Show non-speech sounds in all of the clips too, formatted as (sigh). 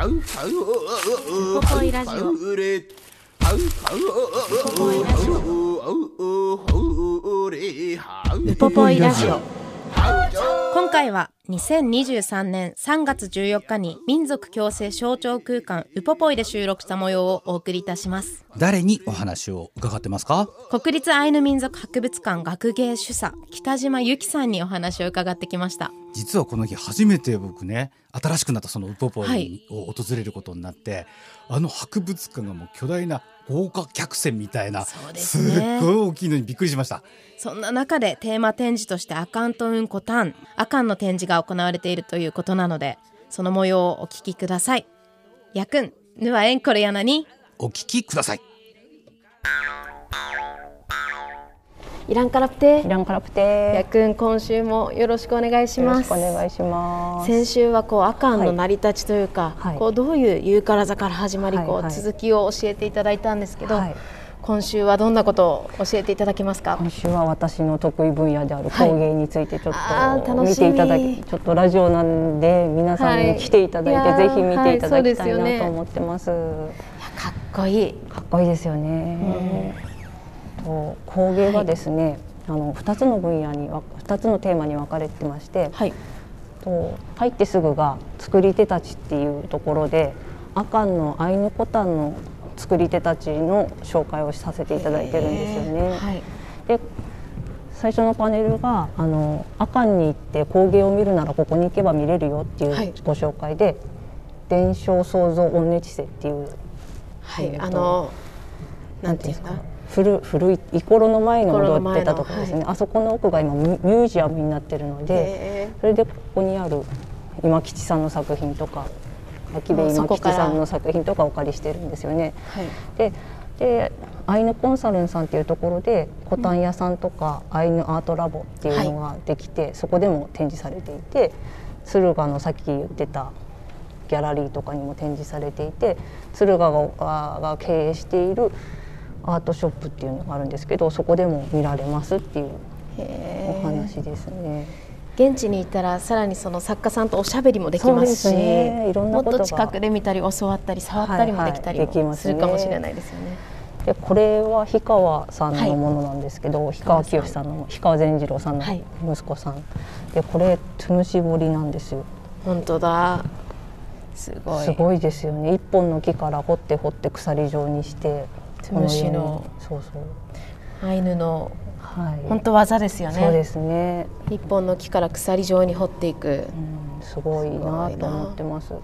ポポイラジオ。ウポポイラジオ今回は2023年3月14日に民族共生象徴空間ウポポイで収録した模様をお送りいたします。誰にお話を伺ってますか？国立アイヌ民族博物館学芸主査北島由紀さんにお話を伺ってきました。実はこの日初めて僕ね新しくなったそのウポポはい。イを訪れることになって、あの博物館がもう巨大な豪華客船みたいなすね。っごい大きいのにびっくりしました。そんな中でテーマ展示としてアカンとうんこたんアカンの展示が行われているということなのでその模様をお聞きください。やくんぬはえんこれやなに？お聞きください。いらんからぷて。イランカラプやテくん今週もよろしくお願いしよろしますくお願いします。先週はこうアカンの成り立ちというか、はい。こうどういうユーカラ座から始まり、こうはい。はい続きを教えていただいたんですけど、はい今週はどんなことを教えていただけますか？今週は私の得意分野であるはい。工芸についてちょっと見ていただき、ちょっとラジオなんで皆さんに来ていただいて、はいぜひ見ていただきたいなと思ってます。かっこいい。かっこいいですよね。と工芸はですね、あの二つの分野にわ二つのテーマに分かれてまして、はい。と入ってすぐが作り手たちっていうところでアカンのアイヌコタンの作り手たちの紹介をさせていただいてるんですよね。はい。で最初のパネルがあのアカンに行って工芸を見るならここに行けば見れるよっていうはい。ご紹介で「伝承創造音ネチセ」っていうはい、あのなんていうんだ古古いイコロの前のイコロの前の戻ってたところですね、あそこの奥が今ミュージアムになってるのでへそれでここにある今吉さんの作品とか秋部今吉さんの作品とかお借りしてるんですよね。はいででアイヌコンサルンさんっていうところでコタン屋さんとかアイヌアートラボっていうのができて、そこでも展示されていて敦賀のさっき言ってたギャラリーとかにも展示されていて敦賀がが経営しているアートショップっていうのがあるんですけどそこでも見られますっていうお話ですね。現地に行ったらさらにその作家さんとおしゃべりもできますしそうですね。いろんなもっこと近くで見たり教わったり触ったりもできたりすね。もするかもしれないですよね。でこれは氷川さんのものなんですけど、氷川きよしさんの氷川善次郎さんのはい。息子さん、でこれトゥムシ彫りなんですよ。本当だ。すごい。すごいですよね。一本の木から掘って掘って鎖状にしてトゥムシのそうそう。アイヌのはい本当技ですよね。そうですね、一本の木から鎖状に掘っていく。うん、すごいなと思ってます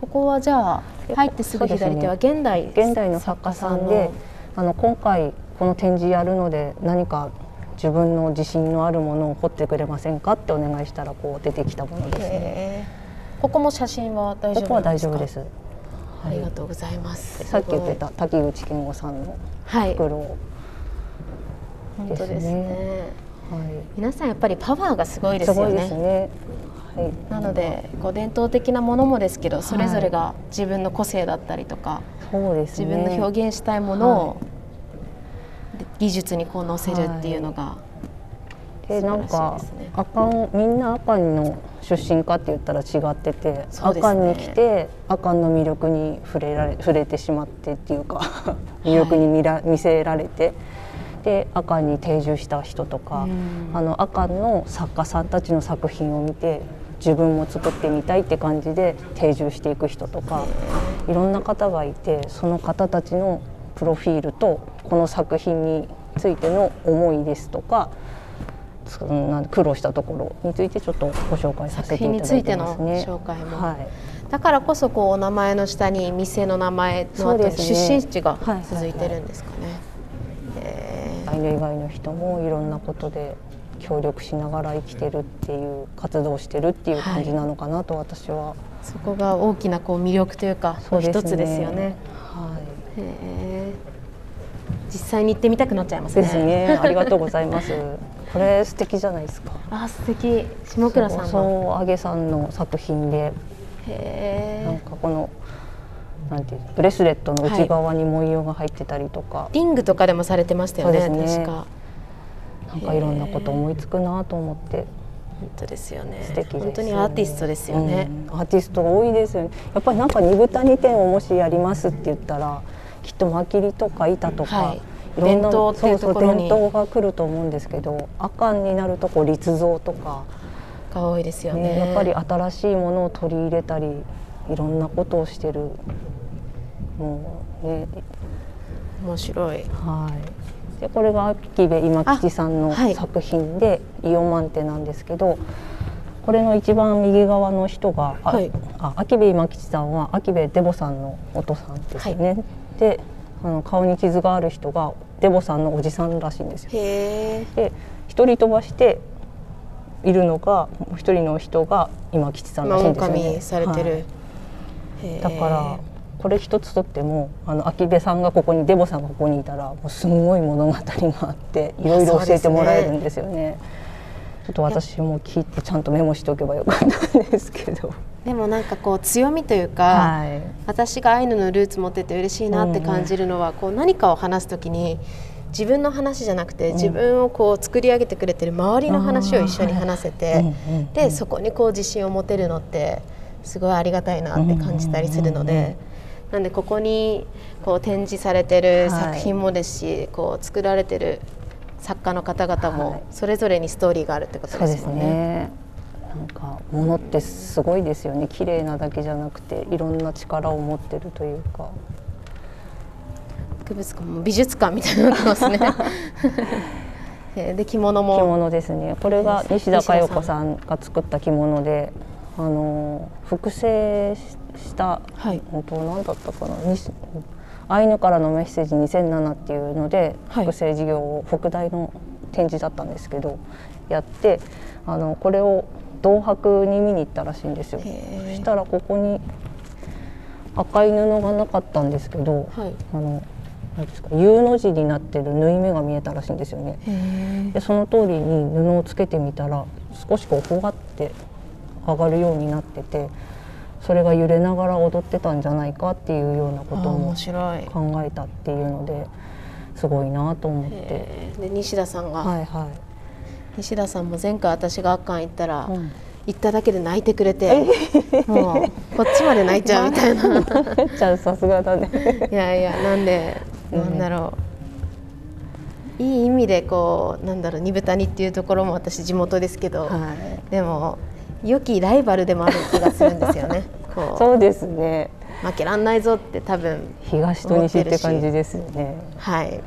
ここはじゃあ入ってすぐ左手は現代現代の作家さんであの今回この展示やるので何か自分の自信のあるものを彫ってくれませんかってお願いしたらこう出てきたものですね。ここも写真は大丈夫。ここは大丈夫です。ありがとうございます。さっき言ってすた滝口健吾さんのごい。はい。袋本当ですねね。は皆さんやっぱりパワーがすごいい。ですよね。ね。はい。なのでこう伝統的なものもですけど、それぞれが自分の個性だったりとか、そうです自ね。分の表現したいものを、で技術にこう載せるっていうのが、でなんかしいですねアカンみんなアカンの出身かって言ったら違ってて、ねアカンに来てアカンの魅力に触れられ触れてしまってっていうか (laughs) 魅力に見ら、見せられてでアカンに定住した人とか、あのアカンの作家さんたちの作品を見て自分も作ってみたいって感じで定住していく人とかいろんな方がいてその方たちのプロフィールとこの作品についての思いですとか苦労したところについてちょっとご紹介させていただいてますね。いての紹介も。はい、だからこそこうお名前の下に店の名前の後出身地がはい。続いてるんですかね。イヌ以外の人もいろんなことで協力しながら生きてるっていう活動してるっていう感じなのかなと私は、そこが大きなこう魅力というかそうね一つですよね。はいへえ実際に行ってみたくなっちゃいますね。ですね。ありがとうございます。これ素敵じゃないですか。あ素敵下倉さんの。そう、あげさんの作品で、なん。かこの。なんていうブレスレットの内側に文様が入ってたりとか、リングとかでもされてましたよね。ね確か。なんかいろんなこと思いつくなと思って本当ですよね。素敵ね本当にアーティストですよね。うんアーティスト多いですよねやっぱりなんか二豚二点をもしやりますって言ったらきっとまきりとか板とか、はいいろんな伝統そう伝統が来ると思うんですけど阿寒になるとこう立像とか、が多いですよね。ね、やっぱり新しいものを取り入れたりいろんなことをしてるもうね面白い。はい、でこれが秋部今吉さんの作品で「イオマンテ」なんですけどこれの一番右側の人が、あはいあ秋部今吉さんは秋部デボさんのお父さんですよね。であの顔に傷がある人がデボさんのおじさんらしいんですよ。で一人飛ばしているのがもう一人の人が今吉さんらしいんですよね。だからこれ一つとってもあの秋部さんがここにデボさんがここにいたらもうすごい物語があっていろいろ教えてもらえるんですよね。ちょっと私も聞いてちゃんとメモしておけばよかったんですけど。でもなんかこう強みというか、はい。私がアイヌのルーツ持ってて嬉しいなって感じるのは、こう何かを話すときに自分の話じゃなくて、自分をこう作り上げてくれてる周りの話を一緒に話せて、うんうんうんでそこにこう自信を持てるのってすごいありがたいなって感じたりするので。なんでここにこう展示されてるはい作品もですし、こう作られてる作家の方々はいもそれぞれにストーリーがあるってことですすでもんね。ね。なんか物ってすごいですよね。綺麗なだけじゃなくていろんな力を持ってるというか。博物館も美術館みたいになってますね。(laughs) (laughs) えーで着物も着物ですねこれが西田佳代子んさんが作った着物であの複製した、はい。本当何だったかな？西アイヌからのメッセージ2007っていうので、はい。複製事業を北大の展示だったんですけどやってあのこれを銅箔に見に行ったらしいんですよ。そへー。したらここに赤い布がなかったんですけど、はい。あの何ですか U の字になってる縫い目が見えたらしいんですよね。へでその通りに布をつけてみたら少しこうふわって上がるようになっててそれが揺れながら踊ってたんじゃないかっていうようなーことも。考えたっていうのですごいなと思って。えー。で西田さんが、はいは西田さんも前回私がアッカン行ったら、い、うん、行っただけで泣いてくれて、もうこっちまで泣いちゃうみたいな。(laughs) じゃあさすがだね。いやいやなんで、うん。なんだろう。いい意味でこうなんだろう二豚にっていうところも私地元ですけど、はでも良きライバルでもある気がするんですよね。(laughs) そうですねう負けらんないぞって多分東と西って感じですよねはい。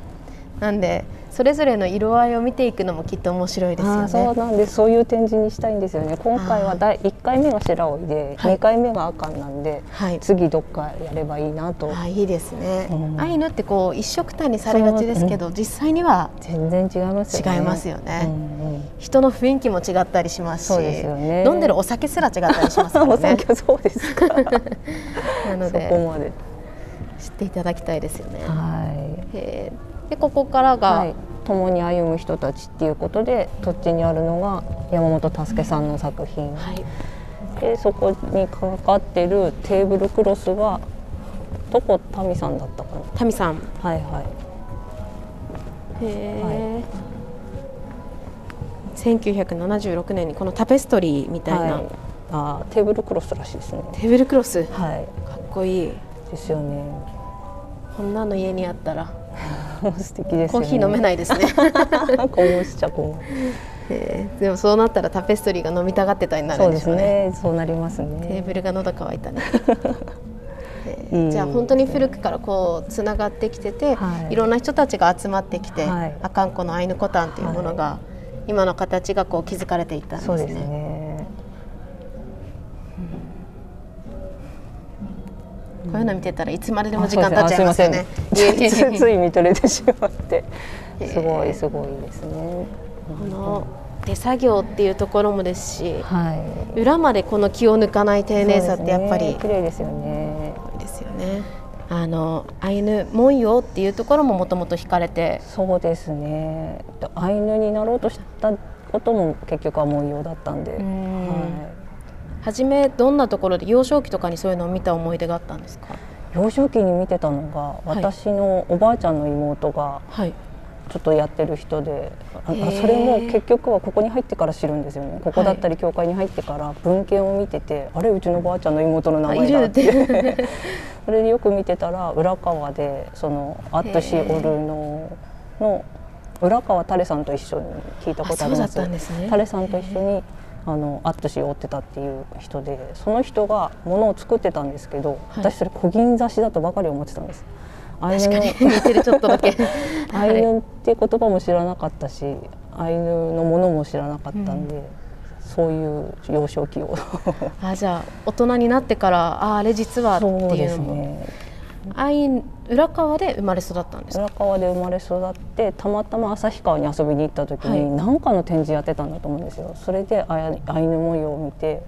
なんでそれぞれの色合いを見ていくのもきっと面白いですよね。そうなんです。そういう展示にしたいんですよね。今回は第1回目が白老で、はい。2回目が赤なんで、はい。次どっかやればいいなと、あいいですね。うん。アイヌってこう一色単にされがちですけど、実際には全然違いますよね。違いますよね。うんうん。人の雰囲気も違ったりしますし、そうですよね。飲んでるお酒すら違ったりしますかおらね。(laughs) 酒そうですか。そ (laughs) こなのでまで。知っていただきたいですよね。はい。えー。でここからが、はい、共に歩む人たちっていうことで土地にあるのが山本助さんの作品、はい。でそこにかかってるテーブルクロスがどこ民さんだったかタミさん。なはい。はい。へえ。1976年にこのタペストリーみたいな、はい、あーテーブルクロスらしいですね。テーブルクロス。かはい。っこいい。ですよね。こんなの家にあったら素敵ですよね。コーヒー飲めないですね、こぼしちゃこえーでもそうなったらタペストリーが飲みたがってたになるんでしょうね。すね。そうなりますテーねブルが喉乾いた (laughs) ね。じゃあ本当に古くからこうつながってきてて、はい。い、ろんな人たちが集まってきて、はい。阿寒湖のアイヌコタンというものが、今の形がこう築かれていったんですね。そうですねこういうの見てたらいつまででも時間経っちゃいますよね。(laughs) つい見とれてしまって。(laughs) えすごいすごいですね。この手作業っていうところもですし、はい、裏までこの気を抜かない丁寧さってやっぱり、ね、綺麗ですよね。ですよね。あのアイヌ文様っていうところももともと惹かれて。そうですね。アイヌになろうとしたことも結局は文様だったんで、ん。はい、初めどんなところで幼少期とかにそういうのを見た思い出があったんですか？幼少期に見てたのが、私のおばあちゃんの妹が、はい。ちょっとやってる人でそれも結局はここに入ってから知るんですよね。ここだったり教会に入ってから文献を見てて、はい、あれうちのばあちゃんの妹の名前だって。(laughs) それでよく見てたら浦川でそのアットシオルノの浦川タレさんと一緒に聞いたことあります。ね、タレさんと一緒にあのアットシを追ってたっていう人でその人がものを作ってたんですけど、はい、私それ小銀刺しだとばかり思ってたんです。アイヌ。の似てるちょっとだけ。(laughs) アイヌって言葉も知らなかったしアイヌのものも知らなかったんで、うん、そういう幼少期を。あじゃあ大人になってからああれ実はっていうのも。ね。アイ浦川で生まれ育ったんです。浦川で生まれ育ってたまたま旭川に遊びに行った時に何、はい、かの展示やってたんだと思うんですよ。それでアイヌ模様を見て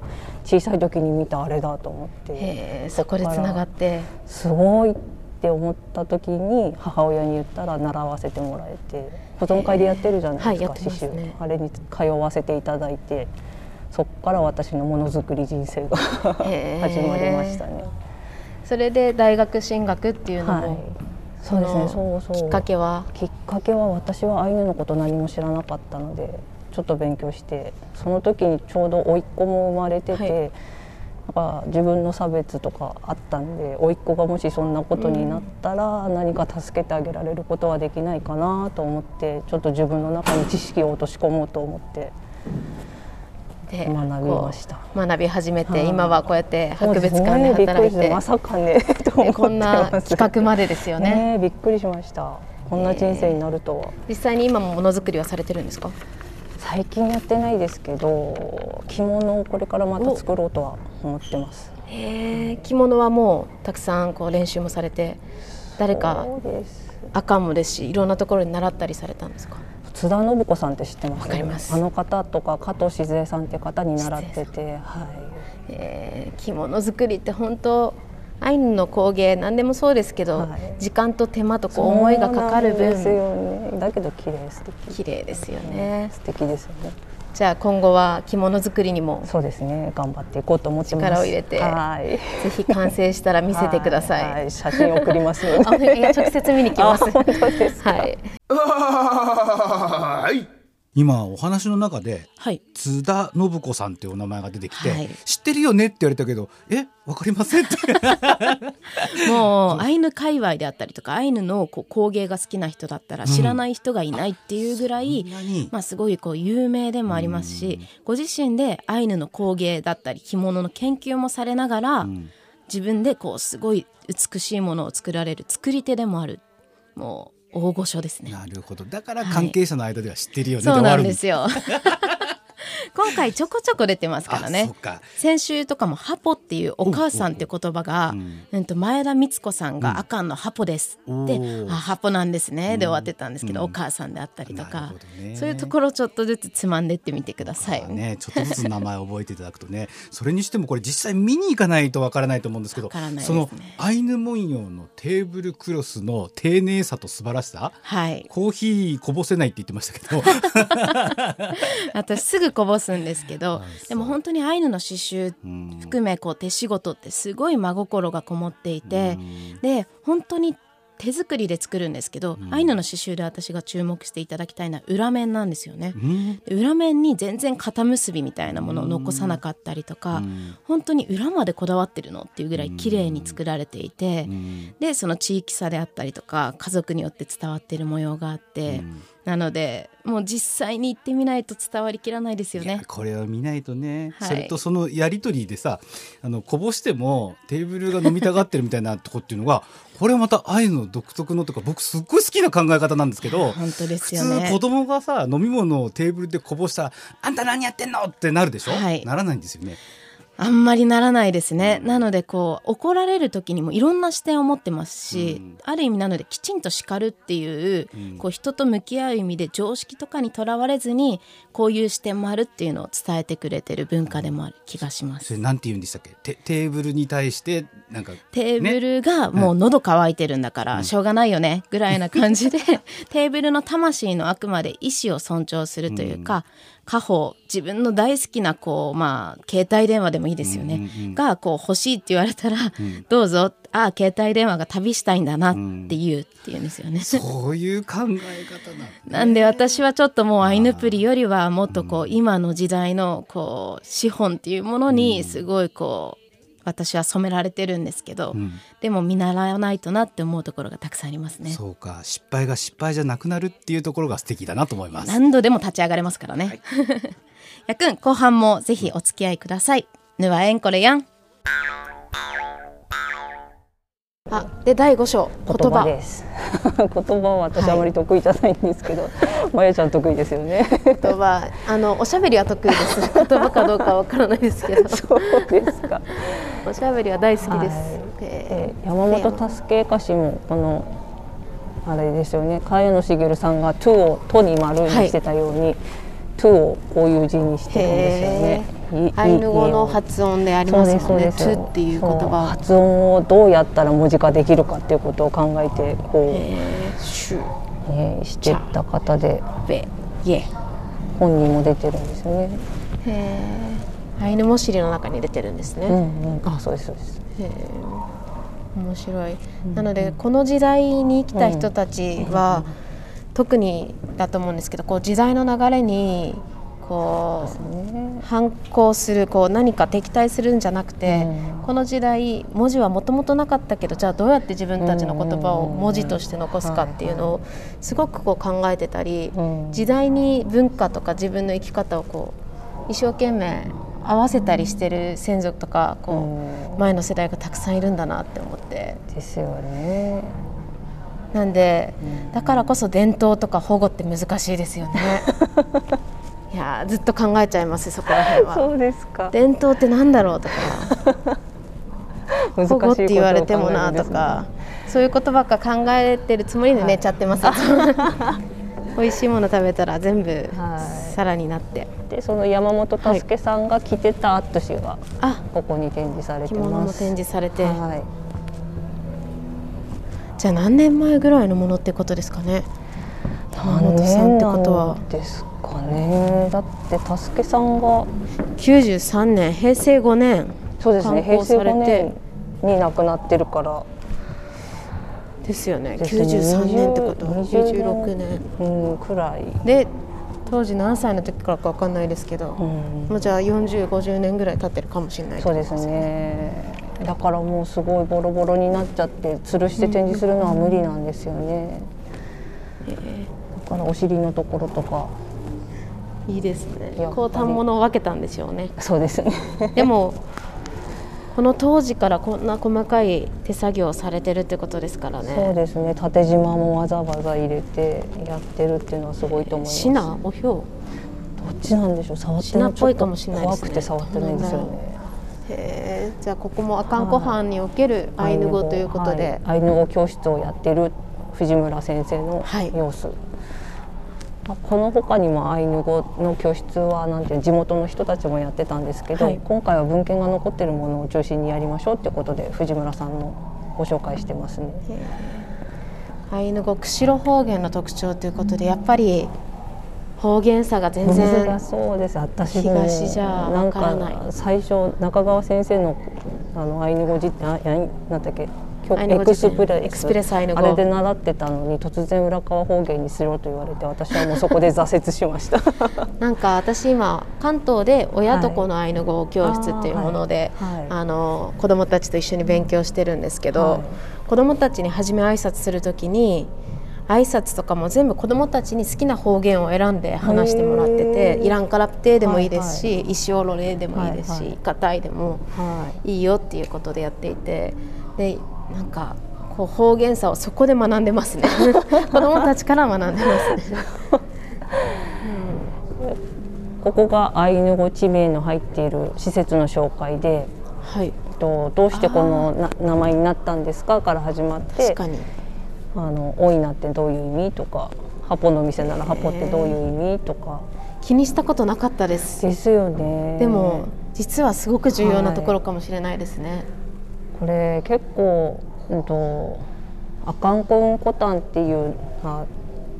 小さい時に見たあれだと思って。そこでつながって。すごいって思った時に母親に言ったら習わせてもらえて保存会でやってるじゃないですか、刺繍、ね、あれに通わせていただいてそこから私のものづくり人生が (laughs) 始まりましたね。それで大学進学っていうのも、はい、そうですねそうそう。きっかけは？きっかけは私はアイヌのこと何も知らなかったのでちょっと勉強してその時にちょうど甥っ子も生まれてて、はい。か自分の差別とかあったんで甥っ子がもしそんなことになったら何か助けてあげられることはできないかなと思ってちょっと自分の中に知識を落とし込もうと思ってで学びました。学び始めて、今はこうやって博物館で働いて、ね、まさかねこんな企画までですよね。ねびっくりしました。こんな人生になるとは、実際に今もものづくりはされてるんですか？最近やってないですけど着物をこれからまた作ろうとは思ってます。へえ着物はもうたくさんこう練習もされて誰か赤もですしいろんなところに習ったりされたんですか？津田信子さんって知ってます？かります。あの方とか加藤静江さんっていう方に習ってて、はい。えー、着物作りって本当アイヌの工芸何でもそうですけど、はい、時間と手間とこう思いがかかる分。ですよ、ね、だけど綺麗素敵。綺麗ですよね、素敵ですよねじゃあ今後は着物作りにもそうですね。頑張っていこうと思って力を入れてはい。ぜひ完成したら見せてください、はい、写真送ります。あ直接見に来ます。本当ですはい今お話の中で、はい、津田信子さんっていうお名前が出てきて、はい、知ってるよねって言われたけどえわかりませんって。(laughs) もうアイヌ界隈であったりとかアイヌのこう工芸が好きな人だったら知らない人がいないっていうぐらい、うん、まあ、すごいこう有名でもありますし、うん、ご自身でアイヌの工芸だったり着物の研究もされながら、うん、自分でこうすごい美しいものを作られる作り手でもある。もう大御所ですね。なるほど。だから関係者の間では知ってるよね、はい、そうなんですよ (laughs) 今回ちょこちょこ出てますからね。先週とかも「ハポ」っていうお母さんって言葉が、うん、と前田光子さんが「あかんのハポです」って「あハポなんですね」で終わってたんですけど、お母さんであったりとか、そういうところちょっとずつつまんでってみてください。ね、ちょっとずつ名前を覚えていただくとね (laughs) それにしてもこれ実際見に行かないとわからないと思うんですけど、ね、そのアイヌ文様のテーブルクロスの丁寧さと素晴らしさ、はい、コーヒーこぼせないって言ってましたけど。(laughs) 私すぐこぼすんですけどでも本当にアイヌの刺繍含めこう手仕事ってすごい真心がこもっていてで本当に手作りで作るんですけど、うん、アイヌの刺繍で私が注目していただきたいのは裏面なんですよね、うん、裏面に全然型結びみたいなものを残さなかったりとか、うん、本当に裏までこだわってるのっていうぐらい綺麗に作られていて、でその地域差であったりとか家族によって伝わっている模様があって、なのでもう実際に行ってみないと伝わりきらないですよね。これを見ないとね、はい、それとそのやり取りでさあのこぼしてもテーブルが飲みたがってるみたいなとこっていうのが (laughs) これはまた愛の独特のとか僕すっごい好きな考え方なんですけど本当ですよ、ね、普通子供がさ飲み物をテーブルでこぼしたら「あんた何やってんの?」ってなるでしょ、はい、ならないんですよね。あんまりならないですね。なので、こう、怒られる時にもいろんな視点を持ってますし、うん、ある意味なので、きちんと叱るっていう、うん、こう、人と向き合う意味で常識とかにとらわれずに、こういう視点もあるっていうのを伝えてくれてる文化でもある気がします。それなんて言うんでしたっけ？テテーブルに対して、なんか、ね、テーブルがもう喉乾いてるんだから、しょうがないよね、ぐらいな感じで、(laughs) テーブルの魂のあくまで意思を尊重するというか、家宝自分の大好きなこうまあ携帯電話でもいいですよね、うんうん、がこう欲しいって言われたら、うん、どうぞああ携帯電話が旅したいんだなって言うっていうんですよね、うん、そういう考え方なん、ね、なんで私はちょっともうアイヌプリよりはもっとこう今の時代のこう資本っていうものにすごいこう私は染められてるんですけど、うん、でも見習わないとなって思うところがたくさんありますね。そうか。失敗が失敗じゃなくなるっていうところが素敵だなと思います。何度でも立ち上がれますからね、はい、(laughs) やくん後半もぜひお付き合いください。ぬわえんこれやんあで第5章言葉です。(laughs) 言葉は私あまり得意じゃないんですけど、はい、まやちゃん得意ですよね。言葉。あのおしゃべりは得意です。(laughs) 言葉かどうかわからないですけど。そうですか。(laughs) おしゃべりは大好きです、はい、えー、山本助け歌詞もこのあれですよね。茅野茂さんが「と」を「と」に丸にしてたように、はいトゥをこういう字にしてるんですよね。アイヌ語の発音でありますもんね。トゥっていう言葉。発音をどうやったら文字化できるかっていうことを考えてこうシュ、ね、してた方で。本人も出てるんですよね。へアイヌモシリの中に出てるんですね。うんうん、あ、そうですそうです。へ面白い。なのでこの時代に生きた人たちは。うん特にだと思うんですけどこう時代の流れにこう、反抗するこう何か敵対するんじゃなくて、うん、この時代文字はもともとなかったけどじゃあどうやって自分たちの言葉を文字として残すかっていうのをすごくこう考えてたり、時代に文化とか自分の生き方をこう一生懸命合わせたりしてる先祖とかこう前の世代がたくさんいるんだなって思って。ですよね。なんで、だからこそ伝統とか保護って難しいですよね。(laughs) いやずっと考えちゃいますそこら辺は。そうですか。伝統ってなんだろうとか。(laughs) 保護って言われてもなとか。そういうことばっか考えてるつもりで寝ちゃってます、はい、(laughs) 美味しいもの食べたら全部さらになって、でその山本助さんが着てたアットシがここに展示されてます、着物も展示されて、はいじゃあ何年前ぐらいのものってことですかね？山本さんってことは。ですかね。だって助さんが93年平成5年。そうですね。平成5年に亡くなってるから。ですよね。93年ってことは。26年。うんくらい。で当時何歳の時からか分かんないですけど、うん、もうじゃあ4050年ぐらい経ってるかもしれない、そうですねだからもうすごいボロボロになっちゃって吊るして展示するのは無理なんですよね、えー、だからお尻のところとか。いいですね。こう反物を分けたんでしょうね。そうですね。でもこの当時からこんな細かい手作業をされてるってことですからね。そうですね。縦縞もわざわざ入れてやってるっていうのはすごいと思います。シナおひょう？どっちなんでしょう？触ってないっぽいかもしれないですね。怖くて触ってないんですよねへじゃあここも阿寒湖畔におけるアイヌ語ということで、アイヌ語教室をやってる藤村先生の様子、はいこの他にもアイヌ語の教室はなんて地元の人たちもやってたんですけど、はい、今回は文献が残っているものを中心にやりましょうということで藤村さんのご紹介してますね。アイヌ語釧路方言の特徴ということでやっぱり方言差が全然そうです私東じゃ分からない。最初中川先生のあのアイヌ語辞典あやなんだっけ？エクスプレエクスプレスアイヌ語。あれで習ってたのに突然浦河方言にしろと言われて私はもうそこで挫折しました。(laughs) なんか私今関東で親と子のアイヌ語教室っていうもので、はいはい、あの子供たちと一緒に勉強してるんですけど、はい、子供たちに初め挨拶するときに挨拶とかも全部子どもたちに好きな方言を選んで話してもらっててイランカラプテでもいいですし、はいはい、石オロレでもいいですし、はいはい、カタイでもいいよっていうことでやっていてでなんかこう方言差をそこで学んでますね。(laughs) 子どもたちから学んでますね。ここがアイヌ語地名の入っている施設の紹介で、はい、とどうしてこのな名前になったんですか？から始まって。確かにあのオイナってどういう意味とかハポの店ならハポってどういう意味とか。気にしたことなかったです。ですよね。でも実はすごく重要なところかもしれないですね、これ結構、うんと、アカンコンコタンっていう、ま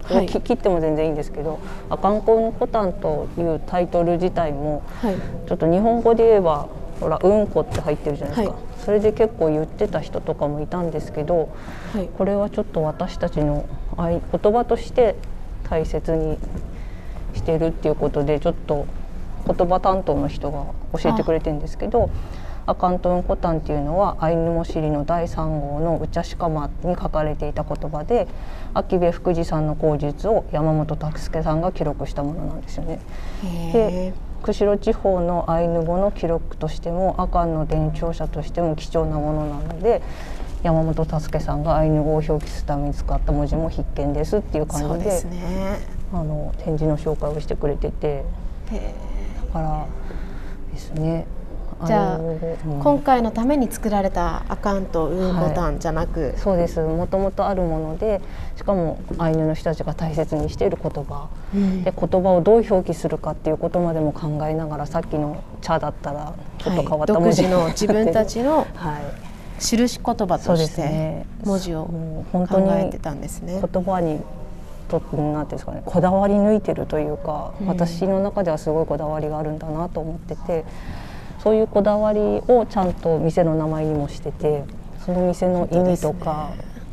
あは切っても全然いいんですけど「アカンコンコタン」というタイトル自体もはい。ちょっと日本語で言えばほら「うんこ」って入ってるじゃないですか、はいそれで結構言ってた人とかもいたんですけどはいこれはちょっと私たちの愛言葉として大切にしてるっていうことでちょっと言葉担当の人が教えてくれてるんですけど「アカントンコタン」っていうのはアイヌモシリの第3号の「ウチャシカマ」に書かれていた言葉で秋部福次さんの口述を山本拓介さんが記録したものなんですよね。へ釧路地方のアイヌ語の記録としても阿寒の伝承者としても貴重なものなので山本達介さんがアイヌ語を表記するために使った文字も必見ですっていう感じでね。あの展示の紹介をしてくれてて。へだからですねじゃあ今回のために作られたアカウントうんボタンじゃなく、そうです。もともとあるものでしかもアイヌの人たちが大切にしている言葉。うん。で言葉をどう表記するかっていうことまでも考えながらさっきの「茶」だったらちょっと変わった文字自の自分たちの (laughs) はい。印言葉としてすね。文字をもう本当に考えてたんですね。言葉にとなんていうんですかねこだわり抜いてるというか、うん。私の中ではすごいこだわりがあるんだなと思っててそういうこだわりをちゃんと店の名前にもしててその店の意味とか、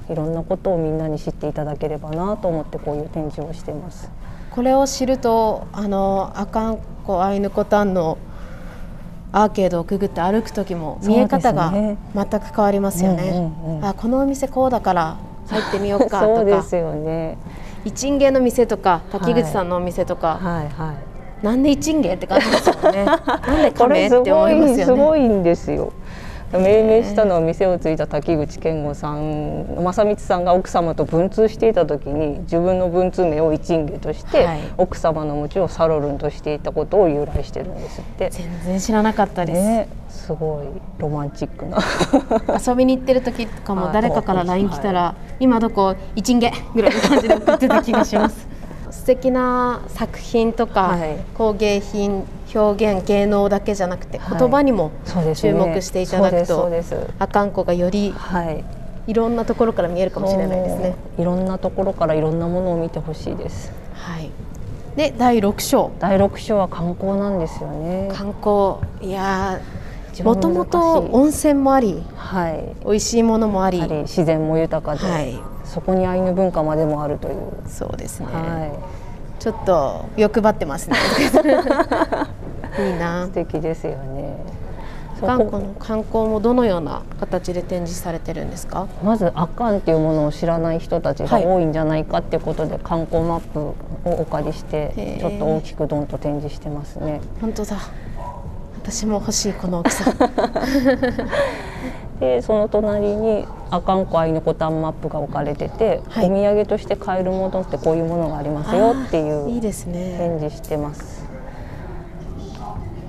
いろんなことをみんなに知っていただければなと思ってこういう展示をしてます。これを知るとあのアカンコアイヌコタンのアーケードをくぐって歩く時も見え方が全く変わりますよね。うんうんうんあこのお店こうだから入ってみようか (laughs) そうとかですよね。一軒の店とか滝口さんのお店とか、はいはい。なんで一軒って感じですよね。(laughs) なんでこれす亀って思ごいいますよね。すごいんですよ。命名したのは店を継いだ滝口健吾さん正光さんが奥様と文通していた時に自分の文通名を一芸として、はい奥様の餅をサロルンとしていたことを由来してるんですって。全然知らなかったです。ね、すごいロマンチックな (laughs) 遊びに行ってる時とかもはい誰かから LINE 来たら「今どこ？一んげ」ぐらいの感じで送ってた気がします素敵な作品とか、はい。工芸品表現芸能だけじゃなくてはい。言葉にも注目していただくとそうですそうです。あかんこがよりはい。いろんなところから見えるかもしれないですね。いろんなところからいろんなものを見てほしいです。はい、で第6章。第六章は観光なんですよね。観光。いやもともと温泉もありはい。美味しいものもあり自然も豊かで、はいそこにアイヌ文化までもあるという、そうですね、はちょっと欲張ってますね。(laughs) いいな。素敵ですよね。そ観こ光の観光もどのような形で展示されてるんですか？まずアカンっていうものを知らない人たちがはい。多いんじゃないかっていうことで、観光マップをお借りしてちょっと大きくドンと展示してますね。本当だ。私も欲しいこの大きさ (laughs) でその隣にアカンコアイヌコタンマップが置かれてて、はい。お土産として買えるものってこういうものがありますよっていあーいいうですね。展示してます。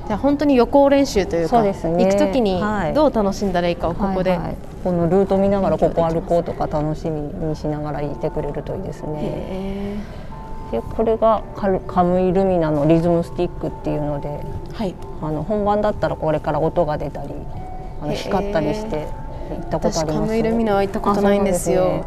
じゃあ本当に予行練習というかね。行く時にはい。どう楽しんだらいいかをここで、はいはい。このルート見ながらここ歩こうとか楽しみにしながらいてくれるといいですね。へでこれがカムイルミナのリズムスティックっていうのでーはい。あの本番だったらこれから音が出たりあの光ったりして行ったことあ私ります。カムイルミナは行ったことないんですよ。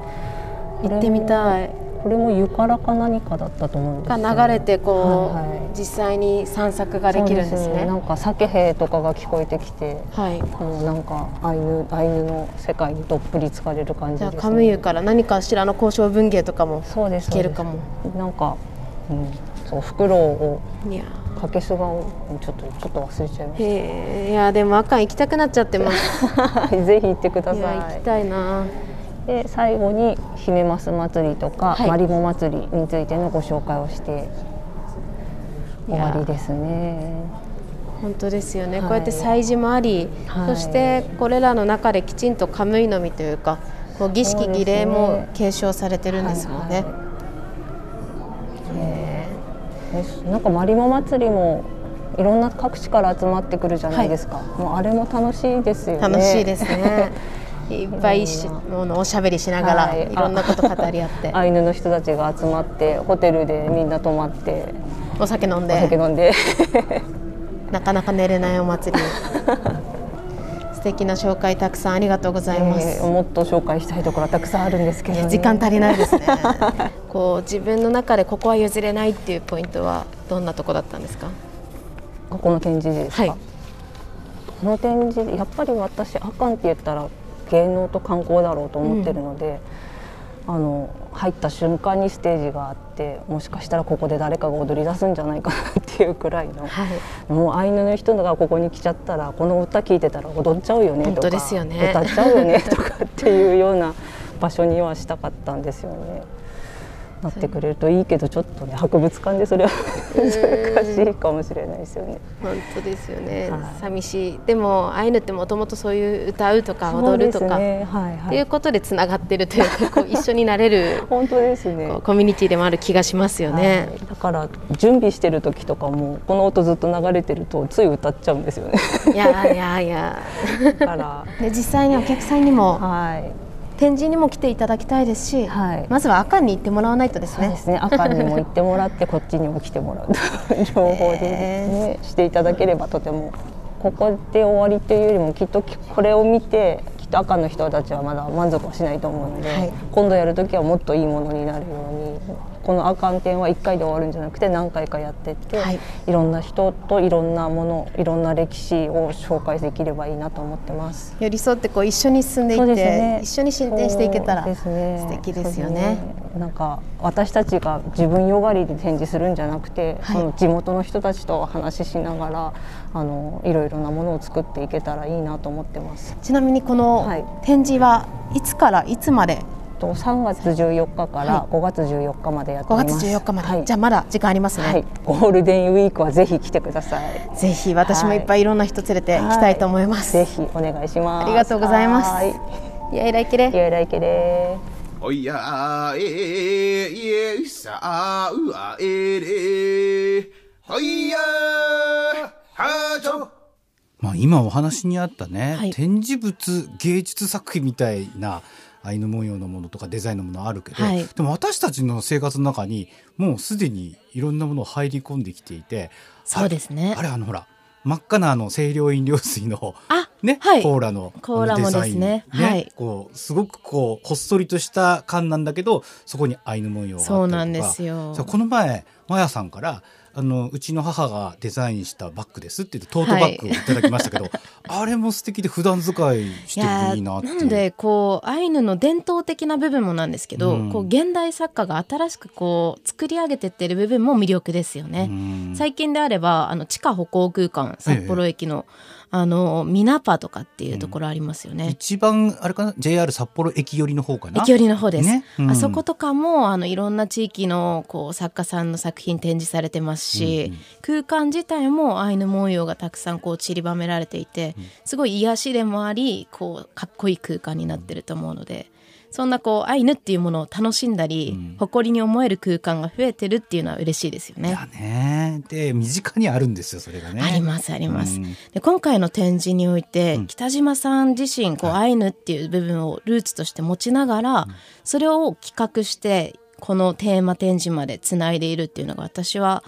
すね。行ってみたい。これも湯からか何かだったと思うんですよ。が流れてこう、はいはい。実際に散策ができるんですね。そうなんか酒兵とかが聞こえてきてはい。もうなんかアイヌアイヌの世界にどっぷり浸かれる感じじゃあです、ね、カムイユから何かしらの交渉文芸とかも聞けるかも。なんか、うん、そうフクロウをいやかけすがをちょっとちょっと忘れちゃいましへえ。いやでもあかん行きたくなっちゃってます。(laughs) ぜひ行ってくだい。や行さいきたいな。で最後に姫ます祭りとか、はい。マリモ祭りについてのご紹介をして終わりですね。本当ですよね、はい。こうやって祭事もあり、はい。そしてこれらの中できちんとカムイの実というかこう儀式儀礼も継承されてるんですもんね。はいはいへなんかマリモ祭りもいろんな各地から集まってくるじゃないですか、はい、もうあれも楽しいですよね。楽しいですね。(laughs) いっぱいし、ものおしゃべりしながら、はい、いろんなこと語り合って。アイヌの人たちが集まってホテルでみんな泊まってお酒飲んでお酒飲んでなかなか寝れないお祭り素敵な紹介たくさんありがとうございます、えー、もっと紹介したいところたくさんあるんですけど、ね、時間足りないですね。(laughs) こう自分の中でここは譲れないっていうポイントはどんなとこだったんですか？ここの展示ですか、はい、この展示やっぱり私あかんって言ったら芸能と観光だろうと思ってるので、うん、あの入った瞬間にステージがあってもしかしたらここで誰かが踊り出すんじゃないかなっていうくらいの、はい、もうアイヌの人がここに来ちゃったらこの歌聴いてたら踊っちゃうよねとか、ね、歌っちゃうよねとかっていうような場所にはしたかったんですよね。なってくれるといいけどちょっとね博物館でそれは難しいかもしれないですよね。本当ですよね、はい、寂しい。でもアイヌってもともとそういう歌うとか踊るとか、ねはいはい、っていうことでつながってるというかこう一緒になれる (laughs) 本当ですね。コミュニティでもある気がしますよね、はい、だから準備してる時とかもこの音ずっと流れてるとつい歌っちゃうんですよね。いやいやいやだからで (laughs) 実際にお客さんにも、はい展示にも来ていただきたいですし、はい、まずは赤に行ってもらわないとですね。ですね。赤にも行ってもらってこっちにも来てもらう。(laughs) 情報でね、していただければとても。ここで終わりというよりもきっとこれを見てきっと赤の人たちはまだ満足はしないと思うので、はい、今度やる時はもっといいものになるようにこの「あかん展」は1回で終わるんじゃなくて何回かやってって、はい、いろんな人といろんなものいろんな歴史を紹介できればいいなと思ってます。寄り添ってこう一緒に進んでいって、ね、一緒に進展していけたら素敵ですよね。ね。なんか私たちが自分よがりで展示するんじゃなくて、はい、その地元の人たちと話ししながらあのいろいろなものを作っていけたらいいなと思ってます。ちなみにこの展示はいつからいつまでと3月14日から5月14日までやってます、5月14日まで、はい、じゃあまだ時間ありますね、はい、ゴールデンウィークはぜひ来てください。ぜひ私もい。っぱいいろんな人連れて行きたいと思います、ぜひお願いします。ありがとうございます。い。やいらいけれ。いやいらいけれ。おやえいえさあうあえれ。ほいやはちょ。まあ今お話にあったね、はい、展示物芸術作品みたいなアイヌ文様のものとかデザインのものあるけど、はい、でも私たちの生活の中にもうすでにいろんなもの入り込んできていてそうですね。あれあのほら真っ赤なあの清涼飲料水のね、はい、コーラのコーラもですね、ね、はい、こうすごくこうこっそりとした缶なんだけどそこにアイヌ文様があったりとか。そうなんですよ。この前マヤさんからあのうちの母がデザインしたバッグですって言ってトートバッグをいただきましたけど、はい、あれも素敵で普段使いしてもいいなってなのでこうアイヌの伝統的な部分もなんですけど、うん、こう現代作家が新しくこう作り上げてってる部分も魅力ですよね。最近であればあの地下歩行空間札幌駅の、ええあのミナパとかっていうところありますよね、うん、一番あれかな？JR 札幌駅寄りの方かな？駅寄りの方です、ね。うん、あそことかもあのいろんな地域のこう作家さんの作品展示されてますし、うんうん、空間自体もアイヌ文様がたくさんこう散りばめられていてすごい癒しでもありこうかっこいい空間になってると思うので。そんなこうアイヌっていうものを楽しんだり、うん、誇りに思える空間が増えてるっていうのは嬉しいですよね。いやねで身近にあるんですよそれがね。ありますあります。うん、で今回の展示において、うん、北島さん自身こう、アイヌっていう部分をルーツとして持ちながら、それを企画してこのテーマ展示までつないでいるっていうのが私は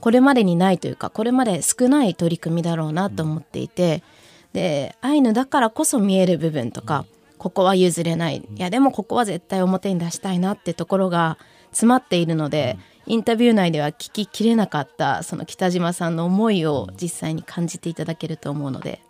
これまでにないというかこれまで少ない取り組みだろうなと思っていて。でアイヌだからこそ見える部分とか、ここは譲れない。いやでもここは絶対表に出したいなってところが詰まっているので、インタビュー内では聞ききれなかったその北島さんの思いを実際に感じていただけると思うので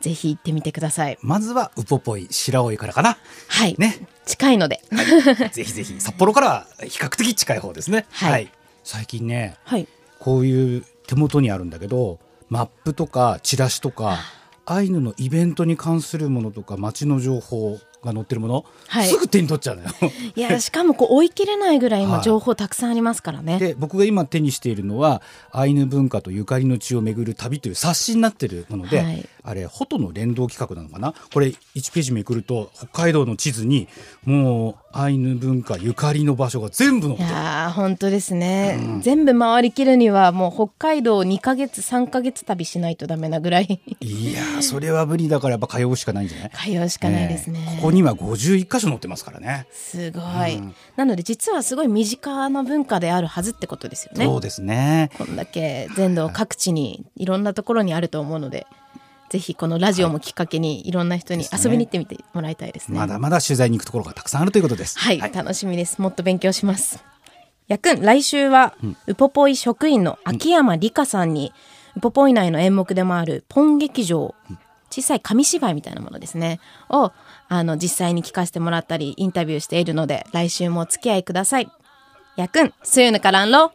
ぜひ行ってみてください。まずはウポポイ白老からかな。はい。ね。近いので、はい、ぜひぜひ (laughs) 札幌からは比較的近い方ですね、はい、はい、最近ね、はい、こういう手元にあるんだけどマップとかチラシとかアイヌのイベントに関するものとか街の情報が載ってるもの、はい、すぐ手に取っちゃうのよ。いやしかもこう追い切れないぐらい今情報たくさんありますからね、はい、で僕が今手にしているのはアイヌ文化とゆかりの地を巡る旅という冊子になってるもので、はい、あれ、ホトの連動企画なのかな？これ、1ページめくると、北海道の地図に、もう、アイヌ文化ゆかりの場所が全部載ってる。いや本当ですね、うん、全部回りきるには、もう北海道2か月、3か月旅しないとダメなぐらい。いやそれは無理だから、やっぱ通うしかないんじゃない？通うしかないですね。ここには51箇所載ってますからね。すごい。うん、なので、実はすごい身近な文化であるはずってことですよね。そうですね。こんだけ全土各地に、いろんなところにあると思うので。ぜひこのラジオもきっかけにいろんな人に遊びに行ってみてもらいたいですね。まだまだ取材に行くところがたくさんあるということです。はい、はい、楽しみです。もっと勉強します。やくん、来週は、うん、ウポポイ職員の秋山理香さんに、うん、ウポポイ内の演目でもあるポン劇場、小さい紙芝居みたいなものですね、を、あの、実際に聞かせてもらったり、インタビューしているので、来週もお付き合いください。やくん、すゆぬからんろ